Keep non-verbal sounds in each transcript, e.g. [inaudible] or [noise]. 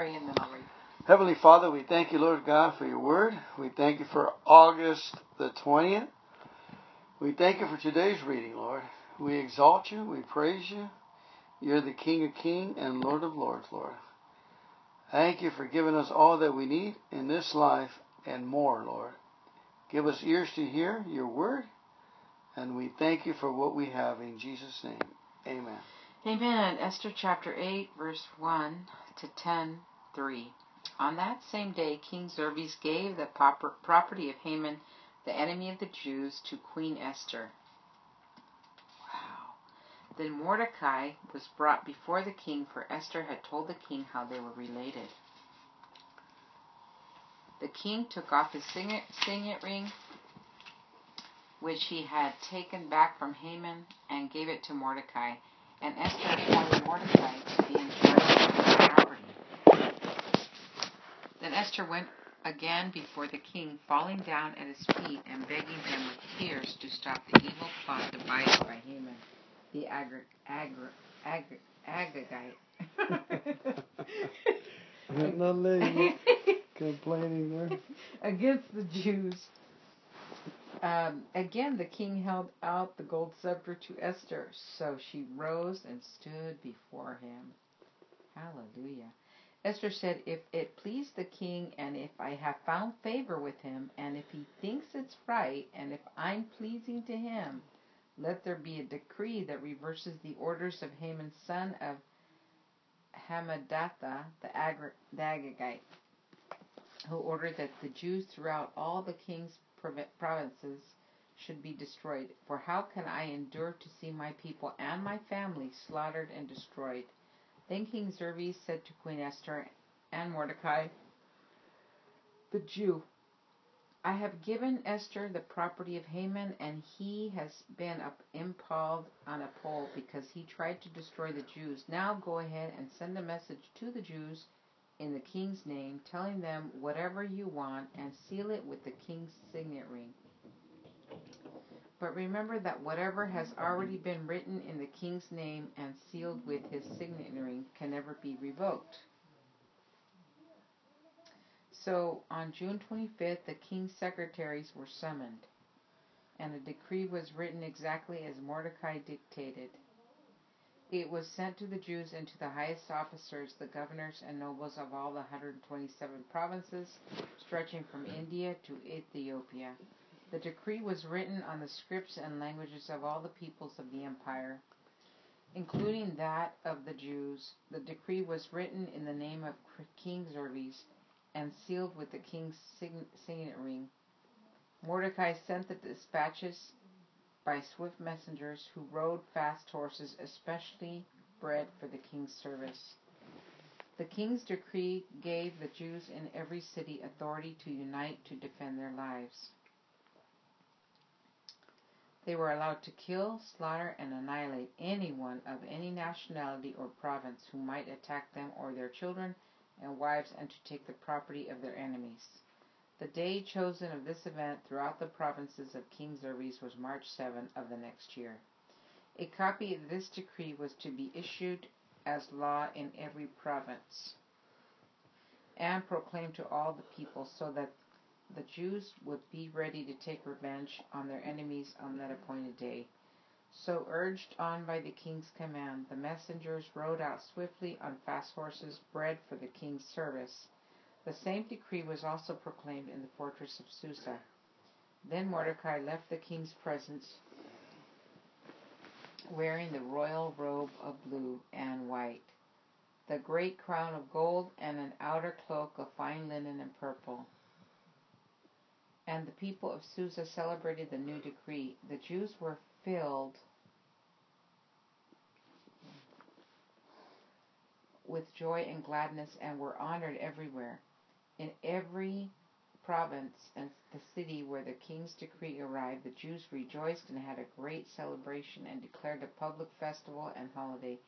pray and then I'll read. Heavenly Father, we thank you, Lord God, for your word. We thank you for August the 20th. We thank you for today's reading, Lord. We exalt you. We praise you. You're the King of kings and Lord of lords, Lord. Thank you for giving us all that we need in this life and more, Lord. Give us ears to hear your word, and we thank you for what we have in Jesus' name. Amen. Amen. Esther chapter 8, verse 1 to 10, 3. On that same day, King Xerxes gave the property of Haman, the enemy of the Jews, to Queen Esther. Wow. Then Mordecai was brought before the king, for Esther had told the king how they were related. The king took off his signet, signet ring, which he had taken back from Haman, and gave it to Mordecai. And Esther appointed Mordecai to be in charge of the property. Then Esther went again before the king, falling down at his feet and begging him with tears to stop the evil plot devised by Haman, the Agri- Agri- Agri- Agagite. Not lady [laughs] complaining there. Against the Jews. Um, again, the king held out the gold scepter to Esther, so she rose and stood before him. Hallelujah. Esther said, If it please the king, and if I have found favor with him, and if he thinks it's right, and if I'm pleasing to him, let there be a decree that reverses the orders of Haman's son of Hammedatha, the, Agri- the Agagite, who ordered that the Jews throughout all the king's provinces should be destroyed. For how can I endure to see my people and my family slaughtered and destroyed? Then King Xerxes said to Queen Esther and Mordecai, the Jew, I have given Esther the property of Haman, and he has been impaled on a pole because he tried to destroy the Jews. Now go ahead and send a message to the Jews in the king's name, telling them whatever you want, and seal it with the king's signet ring. But remember that whatever has already been written in the king's name and sealed with his signet ring can never be revoked. So on June 25th, the king's secretaries were summoned, and a decree was written exactly as Mordecai dictated. It was sent to the Jews and to the highest officers, the governors and nobles of all the 127 provinces, stretching from India to Ethiopia. The decree was written on the scripts and languages of all the peoples of the empire, including that of the Jews. The decree was written in the name of King Xerxes and sealed with the king's signet ring. Mordecai sent the dispatches by swift messengers who rode fast horses, especially bred for the king's service. The king's decree gave the Jews in every city authority to unite to defend their lives. They were allowed to kill, slaughter, and annihilate anyone of any nationality or province who might attack them or their children and wives and to take the property of their enemies. The day chosen of this event throughout the provinces of King Xerxes was March 7 of the next year. A copy of this decree was to be issued as law in every province and proclaimed to all the people so that the Jews would be ready to take revenge on their enemies on that appointed day. So, urged on by the king's command, the messengers rode out swiftly on fast horses bred for the king's service. The same decree was also proclaimed in the fortress of Susa. Then Mordecai left the king's presence wearing the royal robe of blue and white, the great crown of gold, and an outer cloak of fine linen and purple. And the people of Susa celebrated the new decree. The Jews were filled with joy and gladness and were honored everywhere. In every province and the city where the king's decree arrived, the Jews rejoiced and had a great celebration and declared a public festival and holiday.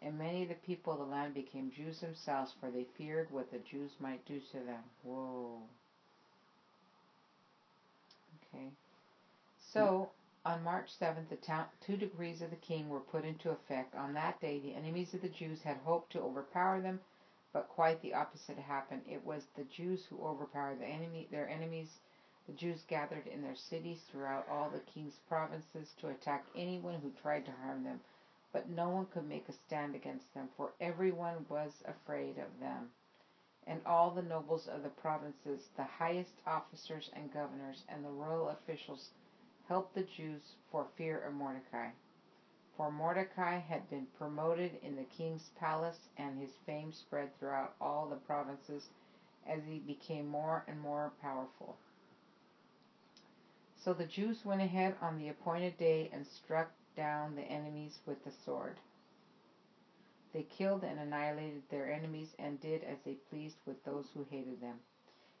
And many of the people of the land became Jews themselves, for they feared what the Jews might do to them. Whoa. Okay. So, on March 7th, the two decrees of the king were put into effect. On that day, the enemies of the Jews had hoped to overpower them, But quite the opposite happened. It was the Jews who overpowered the enemy, their enemies. The Jews gathered in their cities throughout all the king's provinces to attack anyone who tried to harm them. But no one could make a stand against them, for everyone was afraid of them. And all the nobles of the provinces, the highest officers and governors, and the royal officials helped the Jews for fear of Mordecai. For Mordecai had been promoted in the king's palace, and his fame spread throughout all the provinces as he became more and more powerful. So the Jews went ahead on the appointed day and struck down the enemies with the sword. They killed and annihilated their enemies and did as they pleased with those who hated them.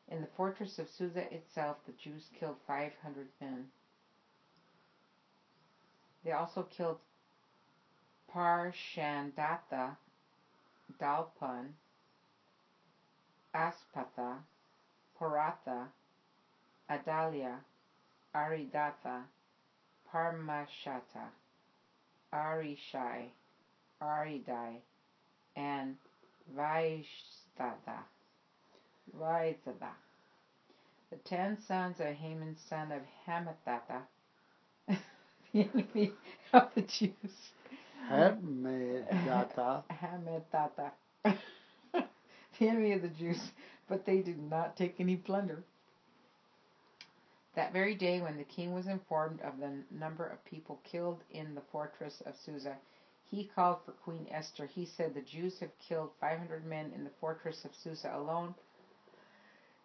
In the fortress of Susa itself, the Jews killed 500 men. They also killed Parshandatha, Dalpun, Aspatha, Poratha, Adalia, Aridatha, Parmashata, Arishai, Aridai, and Vaishtada. Vaizada. The ten sons of Haman, son of Hamathatha, the [laughs] enemy of the Jews. Hamedata. Hamathatha. [laughs] the enemy of the Jews, but they did not take any plunder. That very day, when the king was informed of the number of people killed in the fortress of Susa, he called for Queen Esther. He said, The Jews have killed 500 men in the fortress of Susa alone,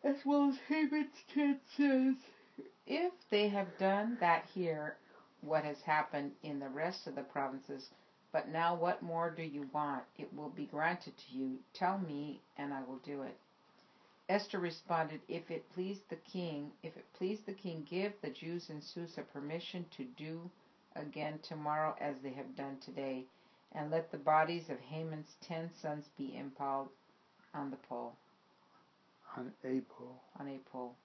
as well as Haman's ten sons. If they have done that here, what has happened in the rest of the provinces, but now what more do you want? It will be granted to you. Tell me, and I will do it. Esther responded, If it please the king, if it please the king, give the Jews in Susa permission to do again tomorrow as they have done today, and let the bodies of Haman's ten sons be impaled on the pole. On a pole. On a pole.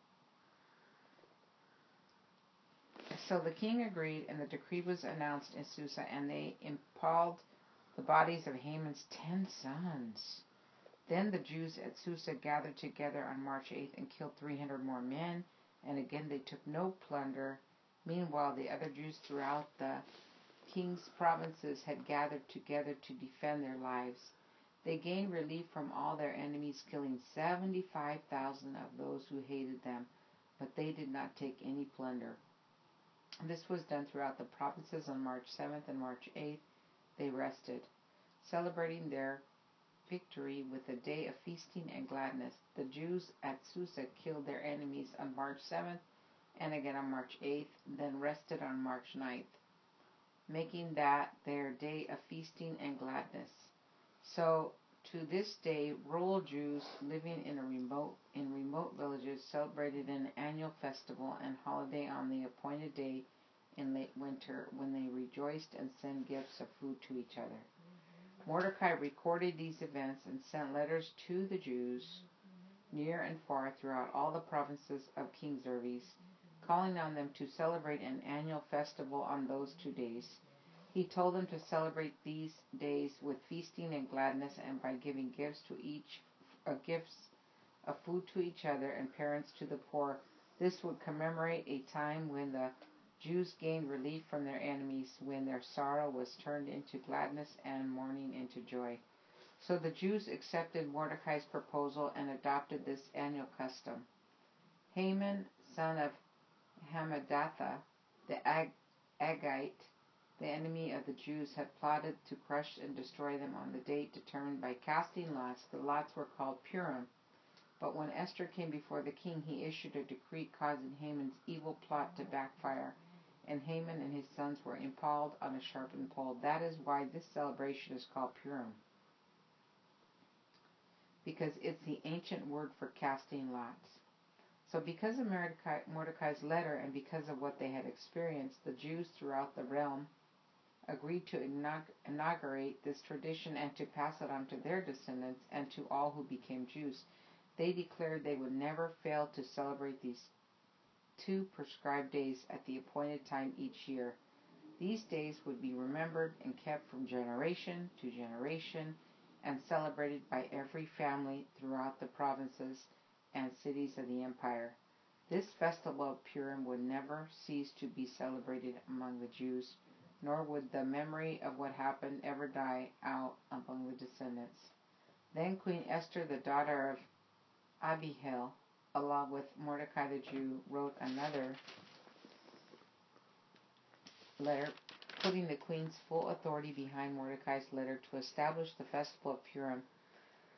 So the king agreed, and the decree was announced in Susa, and they impaled the bodies of Haman's ten sons. Then the Jews at Susa gathered together on March 8th and killed 300 more men, and again they took no plunder. Meanwhile, the other Jews throughout the king's provinces had gathered together to defend their lives. They gained relief from all their enemies, killing 75,000 of those who hated them, but they did not take any plunder. This was done throughout the provinces on March 7th and March 8th. They rested, celebrating their victory with a day of feasting and gladness. The Jews at Susa killed their enemies on March 7th and again on March 8th, then rested on March 9th, making that their day of feasting and gladness. So to this day, rural Jews living in a remote in remote villages celebrated an annual festival and holiday on the appointed day in late winter when they rejoiced and sent gifts of food to each other. Mm-hmm. Mordecai recorded these events and sent letters to the Jews mm-hmm. near and far throughout all the provinces of King Xerxes, calling on them to celebrate an annual festival on those two days. He told them to celebrate these days with feasting and gladness and by giving gifts to each uh, gifts of food to each other and parents to the poor. This would commemorate a time when the Jews gained relief from their enemies, when their sorrow was turned into gladness and mourning into joy. So the Jews accepted Mordecai's proposal and adopted this annual custom. Haman, son of Hammedatha, the Ag- Agite, the enemy of the Jews, had plotted to crush and destroy them on the date determined by casting lots. The lots were called Purim. But when Esther came before the king, he issued a decree causing Haman's evil plot to backfire, and Haman and his sons were impaled on a sharpened pole. That is why this celebration is called Purim, because it's the ancient word for casting lots. So, because of Mordecai, Mordecai's letter and because of what they had experienced, the Jews throughout the realm agreed to inaugurate this tradition and to pass it on to their descendants and to all who became Jews. They declared they would never fail to celebrate these two prescribed days at the appointed time each year. These days would be remembered and kept from generation to generation and celebrated by every family throughout the provinces and cities of the empire. This festival of Purim would never cease to be celebrated among the Jews, nor would the memory of what happened ever die out among the descendants. Then Queen Esther, the daughter of Abihail, along with Mordecai the Jew, wrote another letter putting the queen's full authority behind Mordecai's letter to establish the festival of Purim.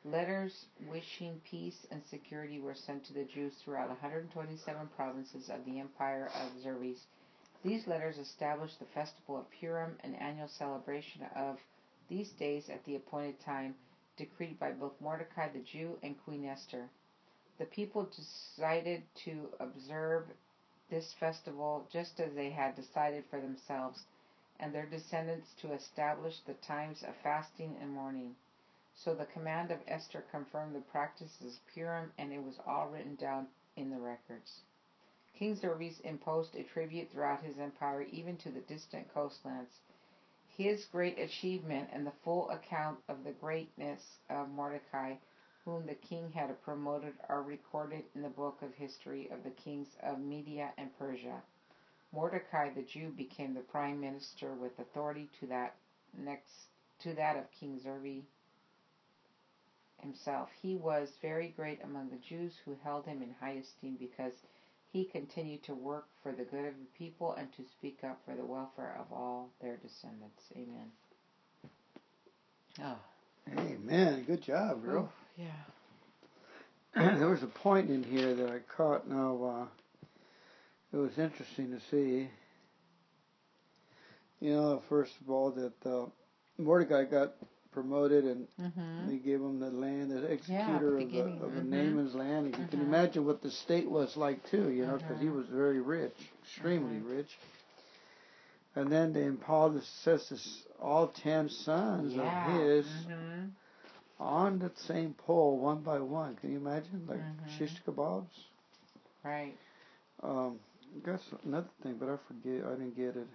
Letters wishing peace and security were sent to the Jews throughout 127 provinces of the empire of Xerxes. These letters established the festival of Purim, an annual celebration of these days at the appointed time, decreed by both Mordecai the Jew and Queen Esther. The people decided to observe this festival just as they had decided for themselves and their descendants to establish the times of fasting and mourning. So the command of Esther confirmed the practices of Purim, and it was all written down in the records. King Xerxes imposed a tribute throughout his empire, even to the distant coastlands. His great achievement and the full account of the greatness of Mordecai, whom the king had promoted, are recorded in the book of history of the kings of Media and Persia. Mordecai the Jew became the prime minister with authority to that next to that of King Xerxes himself. He was very great among the Jews who held him in high esteem because he continued to work for the good of the people and to speak up for the welfare of all their descendants. Amen. Oh. Amen. Good job, girl. Ooh, yeah. [clears throat] there was a point in here that I caught now. Uh, it was interesting to see. You know, first of all, that uh, Mordecai got promoted and mm-hmm. they gave him the land, the executor yeah, of, the, of mm-hmm. Naaman's land. And you can Mm-hmm. imagine what the state was like too, you know, because he Mhm. was very rich, extremely Mhm. rich. And then they impaled says this, all ten sons yeah. of his Mm-hmm. on the same pole, one by one. Can you imagine, like shish kebabs? Right. Um, that's another thing, but I forget. I didn't get it.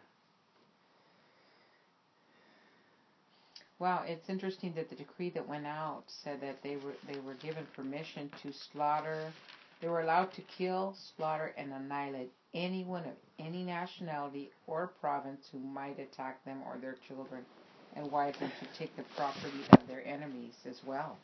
Well, it's interesting that the decree that went out said that they were they were given permission to slaughter. They were allowed to kill, slaughter, and annihilate anyone of any nationality or province who might attack them or their children, and wife and to take the property of their enemies as well.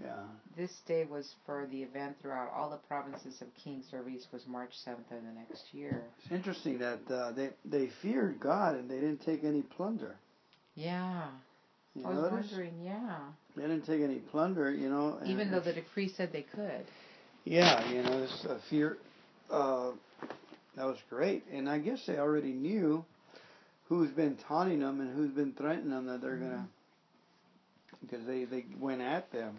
Yeah. This day was for the event throughout all the provinces of King Xerxes was March 7th of the next year. It's interesting that uh, they they feared God and they didn't take any plunder. Yeah. You I was notice? wondering, yeah. They didn't take any plunder, you know. Even though the decree said they could. Yeah, you know, this uh, fear. Uh, that was great, and I guess they already knew who's been taunting them and who's been threatening them that they're gonna, because they they went at them,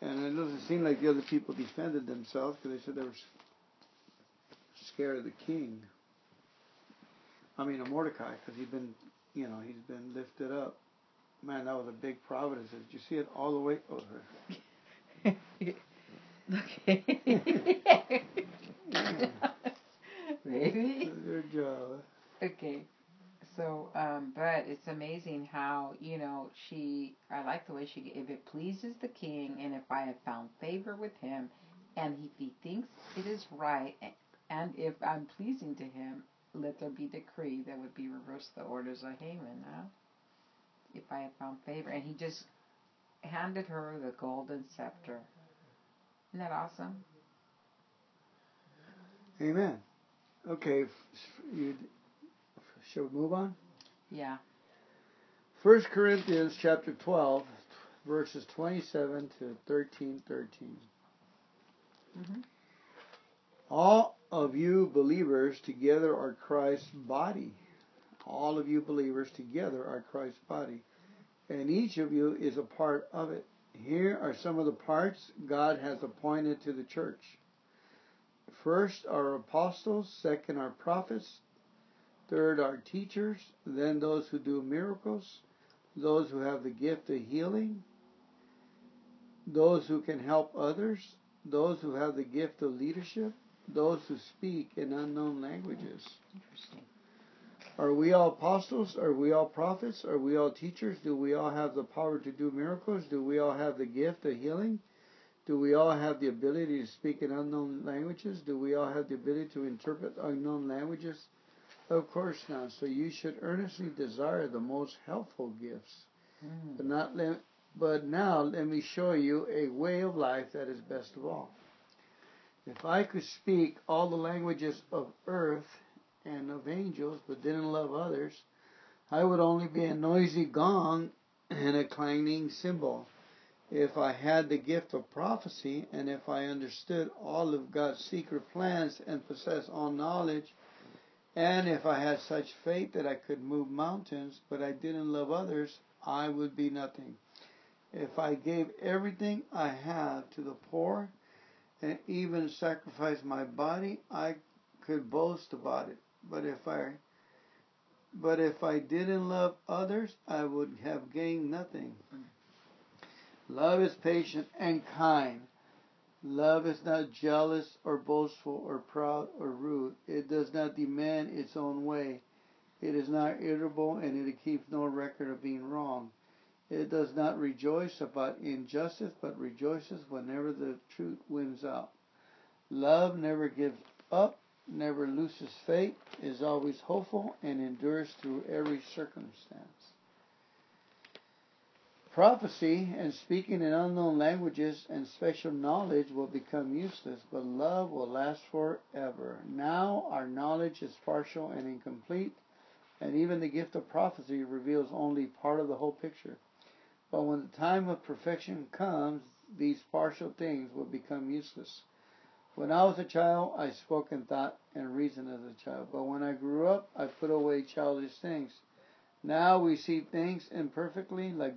and it doesn't seem like the other people defended themselves because they said they were scared of the king. I mean, of Mordecai, because he'd been, you know, he's been lifted up. Man, that was a big providence. Did you see it all the way over? [laughs] okay. [laughs] Maybe. Good job. Okay. So, um, but it's amazing how, you know, she, I like the way she, if it pleases the king and if I have found favor with him and if he thinks it is right and if I'm pleasing to him, let there be decree that would be reverse the orders of Haman, huh? If I have found favor. And he just handed her the golden scepter. Isn't that awesome? Amen. Okay, you, shall we move on? Yeah. First Corinthians chapter 12, verses 27 to 13, 13. hmm All of you believers together are Christ's body. All of you believers together are Christ's body. And each of you is a part of it. Here are some of the parts God has appointed to the church. First are apostles, second are prophets, third are teachers, then those who do miracles, those who have the gift of healing, those who can help others, those who have the gift of leadership, those who speak in unknown languages. Interesting. Are we all apostles? Are we all prophets? Are we all teachers? Do we all have the power to do miracles? Do we all have the gift of healing? Do we all have the ability to speak in unknown languages? Do we all have the ability to interpret unknown languages? Of course not. So you should earnestly desire the most helpful gifts. Mm. But not let, but now let me show you a way of life that is best of all. If I could speak all the languages of earth and of angels, but didn't love others, I would only be a noisy gong and a clanging cymbal. If I had the gift of prophecy, and if I understood all of God's secret plans and possessed all knowledge, and if I had such faith that I could move mountains, but I didn't love others, I would be nothing. If I gave everything I have to the poor, and even sacrifice my body, I could boast about it. But if I but if I didn't love others, I would have gained nothing. Love is patient and kind. Love is not jealous or boastful or proud or rude. It does not demand its own way. It is not irritable and it keeps no record of being wrong. It does not rejoice about injustice, but rejoices whenever the truth wins out. Love never gives up, never loses faith, is always hopeful, and endures through every circumstance. Prophecy and speaking in unknown languages and special knowledge will become useless, but love will last forever. Now our knowledge is partial and incomplete, and even the gift of prophecy reveals only part of the whole picture. But when the time of perfection comes, these partial things will become useless. When I was a child, I spoke and thought and reasoned as a child. But when I grew up, I put away childish things. Now we see things imperfectly, like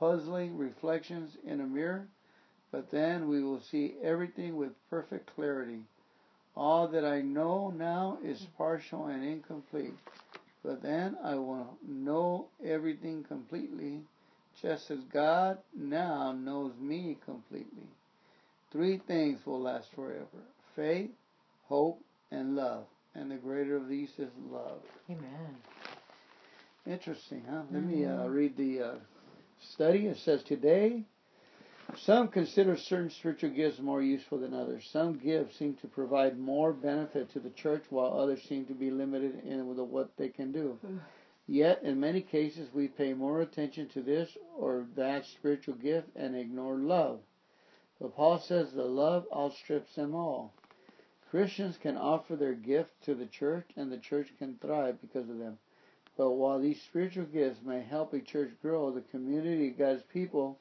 puzzling reflections in a mirror, but then we will see everything with perfect clarity. All that I know now is partial and incomplete, but then I will know everything completely, just as God now knows me completely. Three things will last forever faith, hope, and love. And the greater of these is love. Amen. Interesting, huh? Let me uh, read the uh, study. It says, Today, some consider certain spiritual gifts more useful than others. Some gifts seem to provide more benefit to the church, while others seem to be limited in what they can do. Yet, in many cases, we pay more attention to this or that spiritual gift and ignore love. But Paul says the love outstrips them all. Christians can offer their gift to the church, and the church can thrive because of them. But while these spiritual gifts may help a church grow, the community of God's people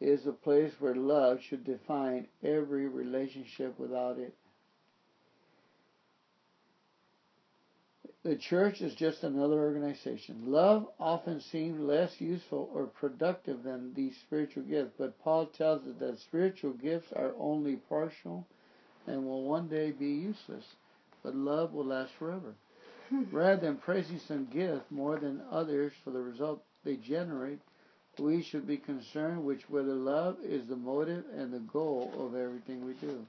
is a place where love should define every relationship without it. The church is just another organization. Love often seems less useful or productive than these spiritual gifts, but Paul tells us that spiritual gifts are only partial and will one day be useless, but love will last forever. [laughs] Rather than praising some gift more than others for the result they generate, we should be concerned with whether love is the motive and the goal of everything we do.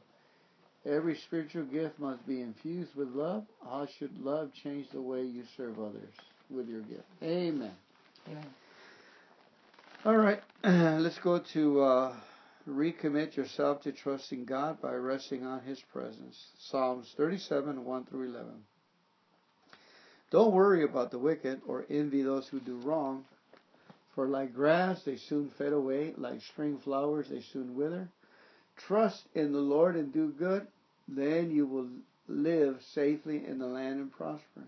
Every spiritual gift must be infused with love. How should love change the way you serve others with your gift? Amen. Amen. All right, [clears throat] let's go to uh, recommit yourself to trusting God by resting on His presence. Psalms 37, 1 through 11. Don't worry about the wicked or envy those who do wrong, for like grass they soon fade away, like spring flowers they soon wither. Trust in the Lord and do good, then you will live safely in the land and prosper.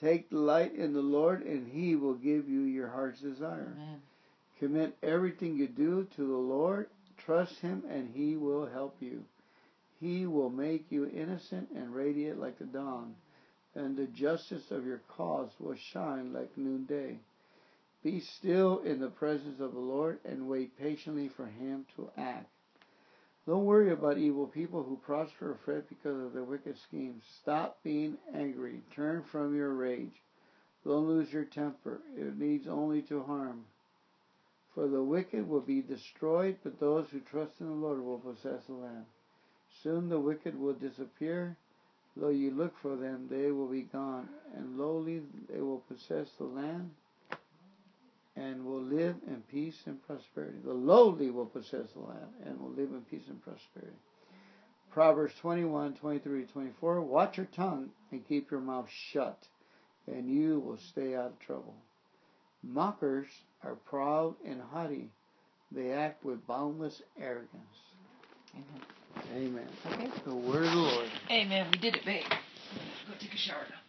Take delight in the Lord, and He will give you your heart's desire. Amen. Commit everything you do to the Lord. Trust Him, and He will help you. He will make you innocent and radiant like the dawn, and the justice of your cause will shine like noonday. Be still in the presence of the Lord and wait patiently for Him to act. Don't worry about evil people who prosper or fret because of their wicked schemes. Stop being angry. Turn from your rage. Don't lose your temper. It leads only to harm. For the wicked will be destroyed, but those who trust in the Lord will possess the land. Soon the wicked will disappear, Though you look for them, they will be gone, and lowly they will possess the land and will live in peace and prosperity. The lowly will possess the land and will live in peace and prosperity. Proverbs 21, 23, 24. Watch your tongue and keep your mouth shut, and you will stay out of trouble. Mockers are proud and haughty. They act with boundless arrogance. Amen. Amen. Okay. The word of the Lord. Amen. We did it, babe. Go take a shower now.